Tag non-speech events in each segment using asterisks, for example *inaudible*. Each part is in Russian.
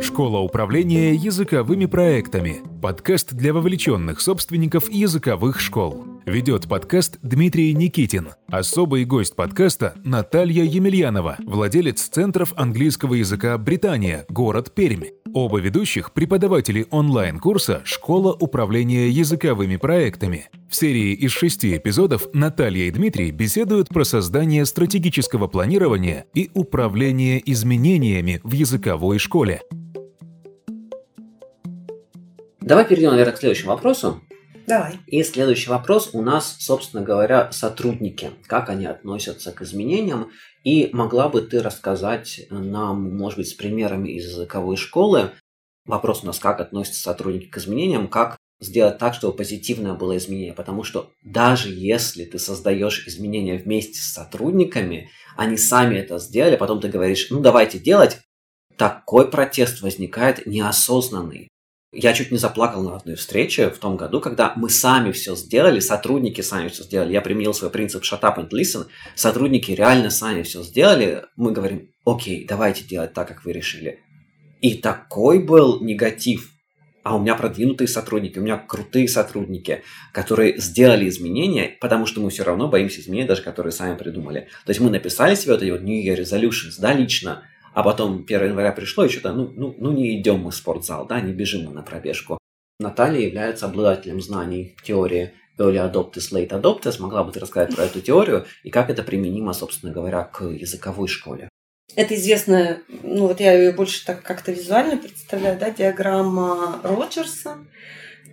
Школа управления языковыми проектами. Подкаст для вовлеченных собственников языковых школ. Ведет подкаст Дмитрий Никитин. Особый гость подкаста Наталья Емельянова, владелец Центров английского языка «Британия», город Пермь. Оба ведущих – преподаватели онлайн-курса «Школа управления языковыми проектами». В серии из шести эпизодов Наталья и Дмитрий беседуют про создание стратегического планирования и управление изменениями в языковой школе. Давай перейдем, наверное, к следующему вопросу. Давай. И следующий вопрос у нас, собственно говоря, сотрудники. Как они относятся к изменениям? И могла бы ты рассказать нам, может быть, с примерами из языковой школы, вопрос у нас, как относятся сотрудники к изменениям, как сделать так, чтобы позитивное было изменение. Потому что даже если ты создаешь изменения вместе с сотрудниками, они сами это сделали, потом ты говоришь, ну давайте делать, такой протест возникает неосознанный. Я чуть не заплакал на одной встрече в том году, когда мы сами все сделали, сотрудники сами все сделали. Я применил свой принцип shut up and listen. Сотрудники реально сами все сделали. Мы говорим, окей, давайте делать так, как вы решили. И такой был негатив. А у меня продвинутые сотрудники, у меня крутые сотрудники, которые сделали изменения, потому что мы все равно боимся изменений, даже которые сами придумали. То есть мы написали себе вот эти вот New Year Resolutions, да, лично, а потом 1 января пришло, и что-то, ну, ну, ну не идем мы в спортзал, да, не бежим мы на пробежку. Наталья является обладателем знаний теории Early Adopters, Late Adopters. Могла бы ты рассказать про эту теорию и как это применимо, собственно говоря, к языковой школе? Это известная, ну вот я ее больше так как-то визуально представляю, да, диаграмма Роджерса,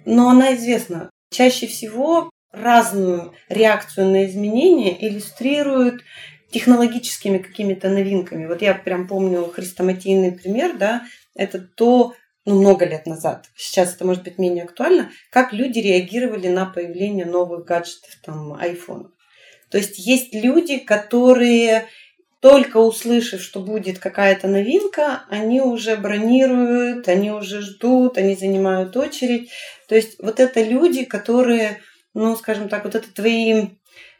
но она известна. Чаще всего разную реакцию на изменения иллюстрируют технологическими какими-то новинками. Вот я прям помню хрестоматийный пример, да, это то, ну, много лет назад, сейчас это может быть менее актуально, как люди реагировали на появление новых гаджетов, там, айфонов. То есть есть люди, которые только услышав, что будет какая-то новинка, они уже бронируют, они уже ждут, они занимают очередь. То есть вот это люди, которые, ну, скажем так, вот это твои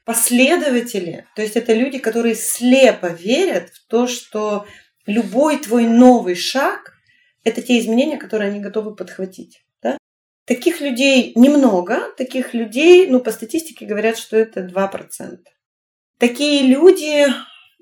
последователи, то есть это люди, которые слепо верят в то, что любой твой новый шаг – это те изменения, которые они готовы подхватить. Да? Таких людей немного, таких людей, ну, по статистике говорят, что это 2%. Такие люди,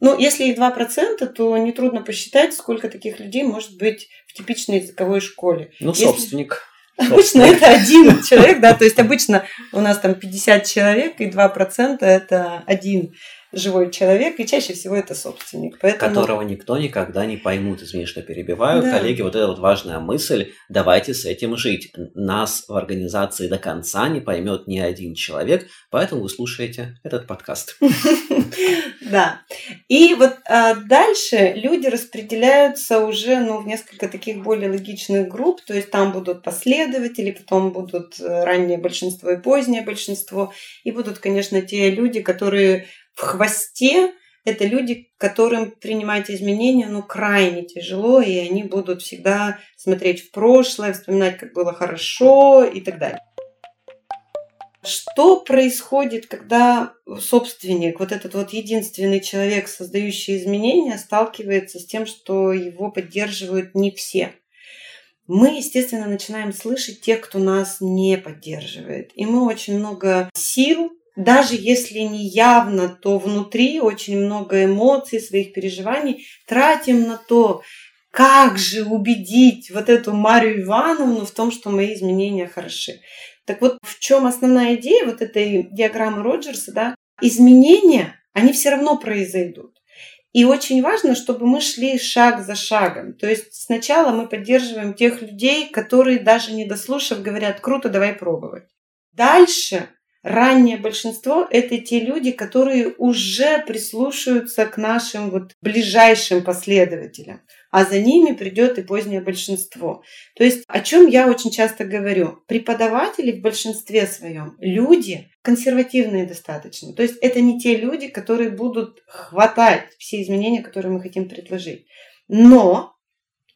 ну, если их 2%, то нетрудно посчитать, сколько таких людей может быть в типичной языковой школе. Ну, собственник. Обычно это один человек, да, то есть обычно у нас там 50 человек, и 2% это один живой человек, и чаще всего это собственник. Поэтому... Которого никто никогда не поймут. Извини, что перебиваю. Да. Коллеги, вот эта вот важная мысль. Давайте с этим жить. Нас в организации до конца не поймет ни один человек, поэтому вы слушаете этот подкаст. *laughs* Да. И вот а, дальше люди распределяются уже ну, в несколько таких более логичных групп. То есть там будут последователи, потом будут э, раннее большинство и позднее большинство. И будут, конечно, те люди, которые в хвосте это люди, которым принимать изменения ну, крайне тяжело, и они будут всегда смотреть в прошлое, вспоминать, как было хорошо и так далее. Что происходит, когда собственник, вот этот вот единственный человек, создающий изменения, сталкивается с тем, что его поддерживают не все? Мы, естественно, начинаем слышать тех, кто нас не поддерживает. И мы очень много сил даже если не явно, то внутри очень много эмоций, своих переживаний тратим на то, как же убедить вот эту Марию Ивановну в том, что мои изменения хороши. Так вот, в чем основная идея вот этой диаграммы Роджерса, да? Изменения, они все равно произойдут. И очень важно, чтобы мы шли шаг за шагом. То есть сначала мы поддерживаем тех людей, которые даже не дослушав говорят, круто, давай пробовать. Дальше раннее большинство – это те люди, которые уже прислушаются к нашим вот ближайшим последователям, а за ними придет и позднее большинство. То есть, о чем я очень часто говорю, преподаватели в большинстве своем люди консервативные достаточно. То есть, это не те люди, которые будут хватать все изменения, которые мы хотим предложить. Но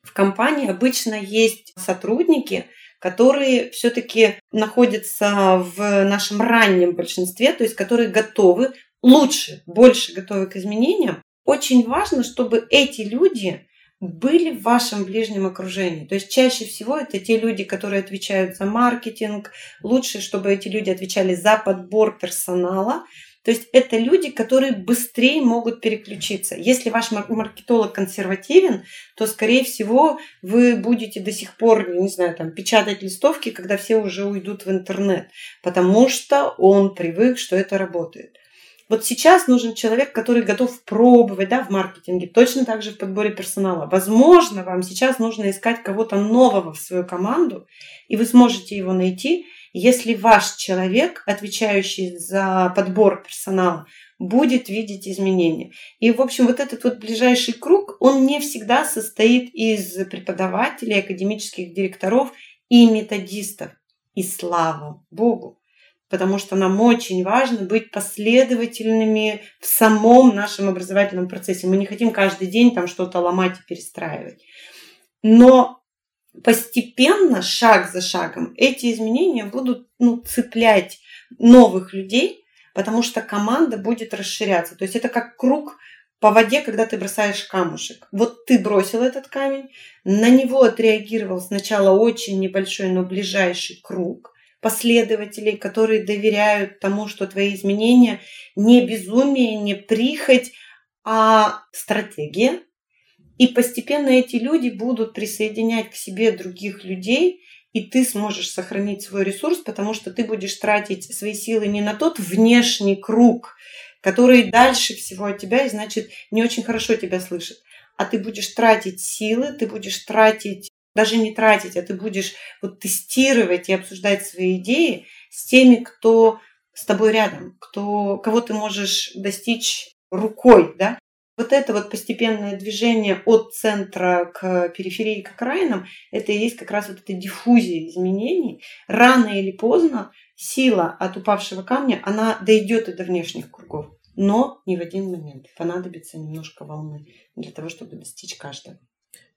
в компании обычно есть сотрудники, которые все-таки находятся в нашем раннем большинстве, то есть которые готовы, лучше, больше готовы к изменениям. Очень важно, чтобы эти люди были в вашем ближнем окружении. То есть чаще всего это те люди, которые отвечают за маркетинг. Лучше, чтобы эти люди отвечали за подбор персонала. То есть это люди, которые быстрее могут переключиться. Если ваш маркетолог консервативен, то, скорее всего, вы будете до сих пор, не знаю, там, печатать листовки, когда все уже уйдут в интернет, потому что он привык, что это работает. Вот сейчас нужен человек, который готов пробовать да, в маркетинге, точно так же в подборе персонала. Возможно, вам сейчас нужно искать кого-то нового в свою команду, и вы сможете его найти, если ваш человек, отвечающий за подбор персонала, будет видеть изменения. И, в общем, вот этот вот ближайший круг, он не всегда состоит из преподавателей, академических директоров и методистов. И слава Богу! потому что нам очень важно быть последовательными в самом нашем образовательном процессе. Мы не хотим каждый день там что-то ломать и перестраивать. Но постепенно, шаг за шагом, эти изменения будут ну, цеплять новых людей, потому что команда будет расширяться. То есть это как круг по воде, когда ты бросаешь камушек. Вот ты бросил этот камень, на него отреагировал сначала очень небольшой, но ближайший круг – последователей, которые доверяют тому, что твои изменения не безумие, не прихоть, а стратегия. И постепенно эти люди будут присоединять к себе других людей, и ты сможешь сохранить свой ресурс, потому что ты будешь тратить свои силы не на тот внешний круг, который дальше всего от тебя и значит не очень хорошо тебя слышит, а ты будешь тратить силы, ты будешь тратить даже не тратить, а ты будешь вот тестировать и обсуждать свои идеи с теми, кто с тобой рядом, кто, кого ты можешь достичь рукой, да. Вот это вот постепенное движение от центра к периферии, к окраинам, это и есть как раз вот эта диффузия изменений. Рано или поздно сила от упавшего камня, она дойдет и до внешних кругов. Но не в один момент. Понадобится немножко волны для того, чтобы достичь каждого.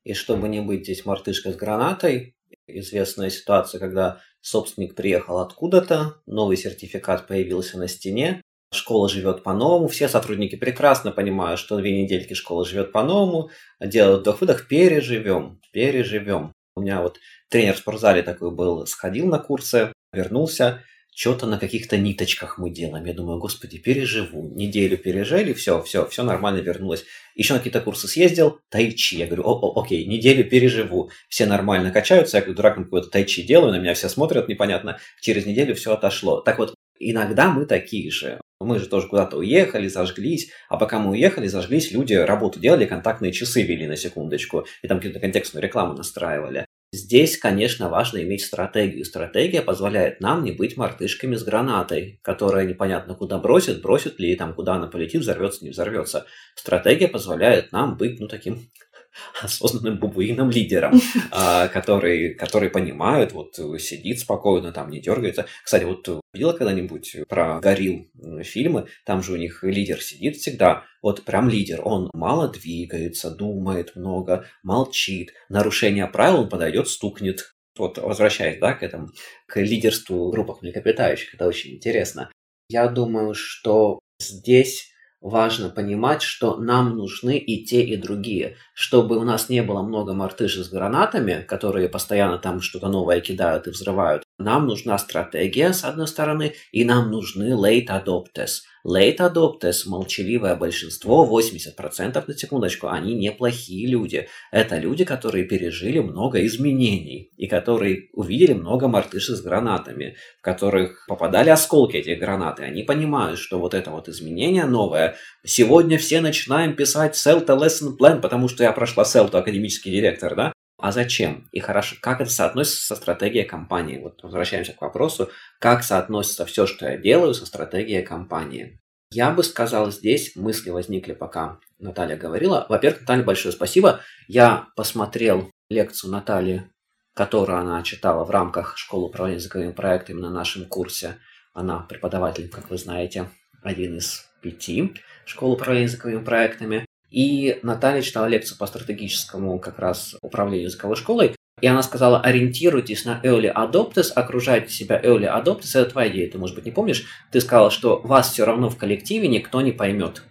И чтобы не быть здесь мартышкой с гранатой, известная ситуация, когда собственник приехал откуда-то, новый сертификат появился на стене, школа живет по-новому, все сотрудники прекрасно понимают, что две недельки школа живет по-новому, делают вдох-выдох, переживем, переживем. У меня вот тренер в спортзале такой был, сходил на курсы, вернулся, что-то на каких-то ниточках мы делаем. Я думаю, господи, переживу. Неделю пережили, все, все, все нормально вернулось. Еще на какие-то курсы съездил, тайчи. Я говорю, о, о, окей, неделю переживу. Все нормально качаются, я как дурак какой-то тайчи делаю, на меня все смотрят непонятно. Через неделю все отошло. Так вот, иногда мы такие же. Мы же тоже куда-то уехали, зажглись, а пока мы уехали, зажглись, люди работу делали, контактные часы вели на секундочку, и там какую-то контекстную рекламу настраивали. Здесь, конечно, важно иметь стратегию. Стратегия позволяет нам не быть мартышками с гранатой, которая непонятно куда бросит, бросит ли, там куда она полетит, взорвется, не взорвется. Стратегия позволяет нам быть, ну, таким *laughs* осознанным бубуином лидером, *laughs* а, который, который понимает, вот сидит спокойно, там не дергается. Кстати, вот видела когда-нибудь про горил фильмы, там же у них лидер сидит всегда, вот прям лидер, он мало двигается, думает много, молчит, нарушение правил он подойдет, стукнет. Вот возвращаясь, да, к этому, к лидерству группах млекопитающих, это очень интересно. Я думаю, что здесь важно понимать, что нам нужны и те, и другие. Чтобы у нас не было много мартышей с гранатами, которые постоянно там что-то новое кидают и взрывают, нам нужна стратегия, с одной стороны, и нам нужны late adopters. Late adopters, молчаливое большинство, 80% на секундочку, они неплохие люди. Это люди, которые пережили много изменений и которые увидели много мартышей с гранатами, в которых попадали осколки этих гранат, и они понимают, что вот это вот изменение новое, сегодня все начинаем писать CELTA Lesson Plan, потому что я прошла CELTA, академический директор, да, а зачем? И хорошо, как это соотносится со стратегией компании? Вот возвращаемся к вопросу, как соотносится все, что я делаю, со стратегией компании. Я бы сказал, здесь мысли возникли, пока Наталья говорила. Во-первых, Наталья, большое спасибо. Я посмотрел лекцию Натальи, которую она читала в рамках школы управления языковыми проектами на нашем курсе. Она преподаватель, как вы знаете, один из пяти школ управления языковыми проектами. И Наталья читала лекцию по стратегическому как раз управлению языковой школой. И она сказала, ориентируйтесь на early adopters, окружайте себя early adopters. Это твоя идея, ты, может быть, не помнишь. Ты сказала, что вас все равно в коллективе никто не поймет.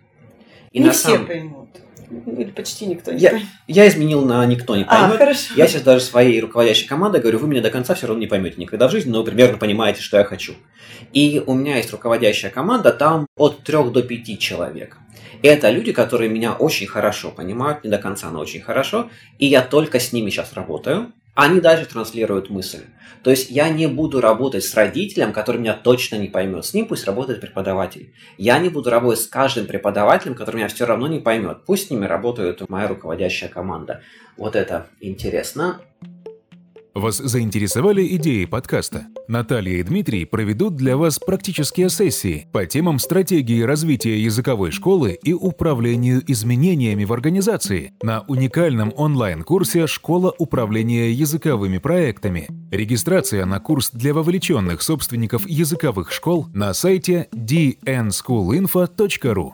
И не на все сам... поймут. Или почти никто не Я, поймет? я изменил на никто не А, поймет. хорошо. Я сейчас даже своей руководящей командой говорю, вы меня до конца все равно не поймете никогда в жизни, но вы примерно понимаете, что я хочу. И у меня есть руководящая команда, там от трех до пяти человек. Это люди, которые меня очень хорошо понимают, не до конца, но очень хорошо. И я только с ними сейчас работаю. Они даже транслируют мысль. То есть я не буду работать с родителем, который меня точно не поймет. С ним пусть работает преподаватель. Я не буду работать с каждым преподавателем, который меня все равно не поймет. Пусть с ними работает моя руководящая команда. Вот это интересно. Вас заинтересовали идеи подкаста? Наталья и Дмитрий проведут для вас практические сессии по темам стратегии развития языковой школы и управлению изменениями в организации на уникальном онлайн-курсе «Школа управления языковыми проектами». Регистрация на курс для вовлеченных собственников языковых школ на сайте dnschoolinfo.ru.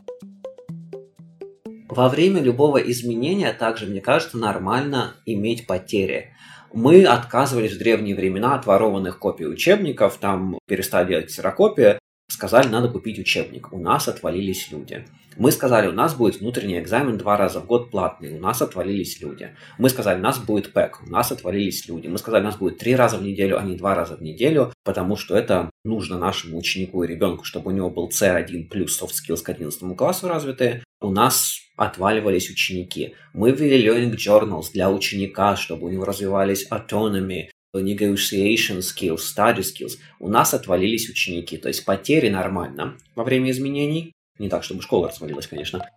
Во время любого изменения также, мне кажется, нормально иметь потери. Мы отказывались в древние времена от ворованных копий учебников, там перестали делать ксерокопии, сказали, надо купить учебник. У нас отвалились люди. Мы сказали, у нас будет внутренний экзамен два раза в год платный, у нас отвалились люди. Мы сказали, у нас будет ПЭК, у нас отвалились люди. Мы сказали, у нас будет три раза в неделю, а не два раза в неделю, потому что это нужно нашему ученику и ребенку, чтобы у него был C1 плюс soft skills к 11 классу развитые. У нас отваливались ученики. Мы ввели learning journals для ученика, чтобы у него развивались autonomy, negotiation skills, study skills. У нас отвалились ученики, то есть потери нормально во время изменений. Не так, чтобы школа развалилась, конечно.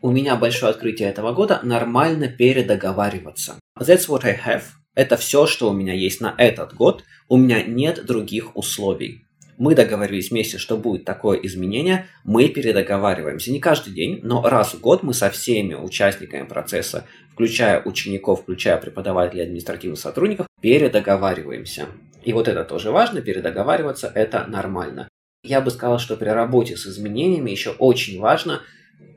У меня большое открытие этого года – нормально передоговариваться. That's what I have. Это все, что у меня есть на этот год. У меня нет других условий. Мы договорились вместе, что будет такое изменение, мы передоговариваемся. Не каждый день, но раз в год мы со всеми участниками процесса, включая учеников, включая преподавателей административных сотрудников, передоговариваемся. И вот это тоже важно, передоговариваться – это нормально. Я бы сказал, что при работе с изменениями еще очень важно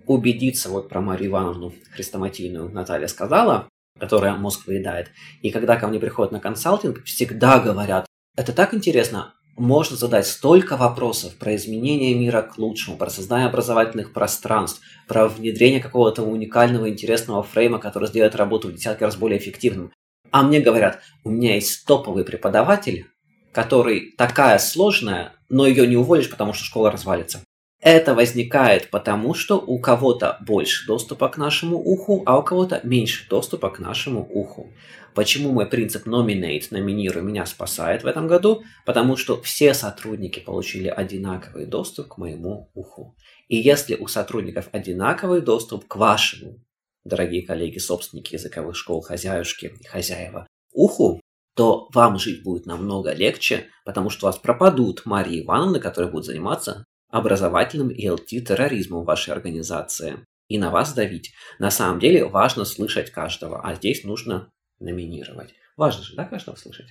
убедиться, вот про Марию Ивановну хрестоматийную Наталья сказала, которая мозг выедает. И когда ко мне приходят на консалтинг, всегда говорят, это так интересно, можно задать столько вопросов про изменение мира к лучшему, про создание образовательных пространств, про внедрение какого-то уникального интересного фрейма, который сделает работу в десятки раз более эффективным. А мне говорят, у меня есть топовый преподаватель, который такая сложная, но ее не уволишь, потому что школа развалится. Это возникает потому, что у кого-то больше доступа к нашему уху, а у кого-то меньше доступа к нашему уху. Почему мой принцип nominate, номинируй, меня спасает в этом году? Потому что все сотрудники получили одинаковый доступ к моему уху. И если у сотрудников одинаковый доступ к вашему, дорогие коллеги, собственники языковых школ, хозяюшки хозяева, уху, то вам жить будет намного легче, потому что у вас пропадут Марии Ивановны, которые будут заниматься образовательным и LT-терроризмом в вашей организации и на вас давить. На самом деле важно слышать каждого, а здесь нужно номинировать. Важно же, да, каждого слышать?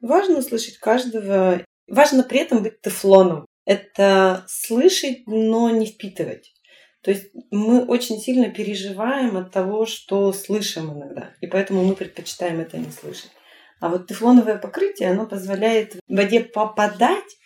Важно слышать каждого. Важно при этом быть тефлоном. Это слышать, но не впитывать. То есть мы очень сильно переживаем от того, что слышим иногда. И поэтому мы предпочитаем это не слышать. А вот тефлоновое покрытие, оно позволяет в воде попадать,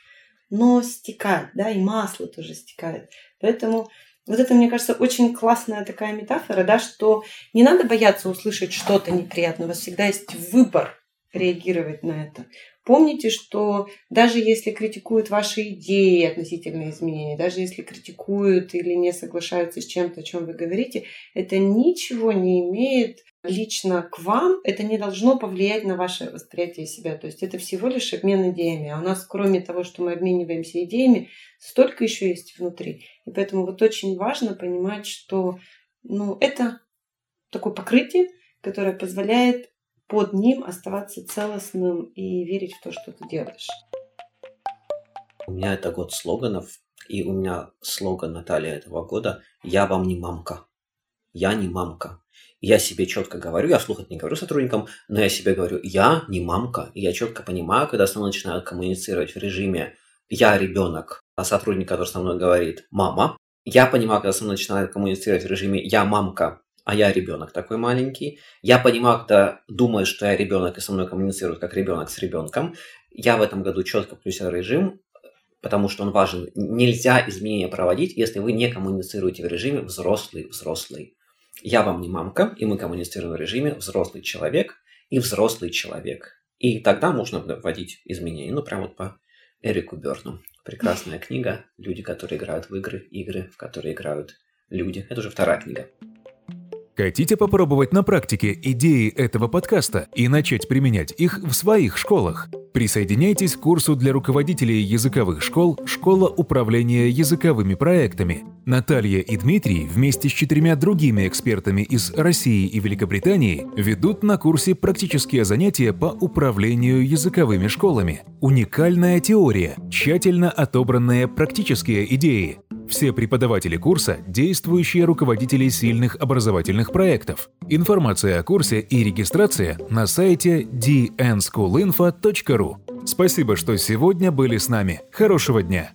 но стекать, да, и масло тоже стекает. Поэтому вот это, мне кажется, очень классная такая метафора, да, что не надо бояться услышать что-то неприятное. У вас всегда есть выбор реагировать на это. Помните, что даже если критикуют ваши идеи относительно изменений, даже если критикуют или не соглашаются с чем-то, о чем вы говорите, это ничего не имеет лично к вам, это не должно повлиять на ваше восприятие себя. То есть это всего лишь обмен идеями. А у нас, кроме того, что мы обмениваемся идеями, столько еще есть внутри. И поэтому вот очень важно понимать, что ну, это такое покрытие, которое позволяет под ним оставаться целостным и верить в то, что ты делаешь. У меня это год слоганов, и у меня слоган Наталья этого года «Я вам не мамка». Я не мамка. Я себе четко говорю, я вслух это не говорю сотрудникам, но я себе говорю, я не мамка. И я четко понимаю, когда со мной начинают коммуницировать в режиме «я ребенок», а сотрудник, который со мной говорит «мама», я понимаю, когда со мной начинают коммуницировать в режиме «я мамка», а я ребенок такой маленький. Я понимаю, когда думают, что я ребенок и со мной коммуницируют как ребенок с ребенком. Я в этом году четко включил режим потому что он важен. Нельзя изменения проводить, если вы не коммуницируете в режиме взрослый-взрослый. Я вам не мамка, и мы коммуницируем в режиме взрослый человек и взрослый человек. И тогда можно вводить изменения. Ну, прям вот по Эрику Берну. Прекрасная книга. Люди, которые играют в игры, игры, в которые играют люди. Это уже вторая книга. Хотите попробовать на практике идеи этого подкаста и начать применять их в своих школах? Присоединяйтесь к курсу для руководителей языковых школ «Школа управления языковыми проектами». Наталья и Дмитрий вместе с четырьмя другими экспертами из России и Великобритании ведут на курсе практические занятия по управлению языковыми школами. Уникальная теория, тщательно отобранные практические идеи, все преподаватели курса – действующие руководители сильных образовательных проектов. Информация о курсе и регистрация на сайте dnschoolinfo.ru. Спасибо, что сегодня были с нами. Хорошего дня!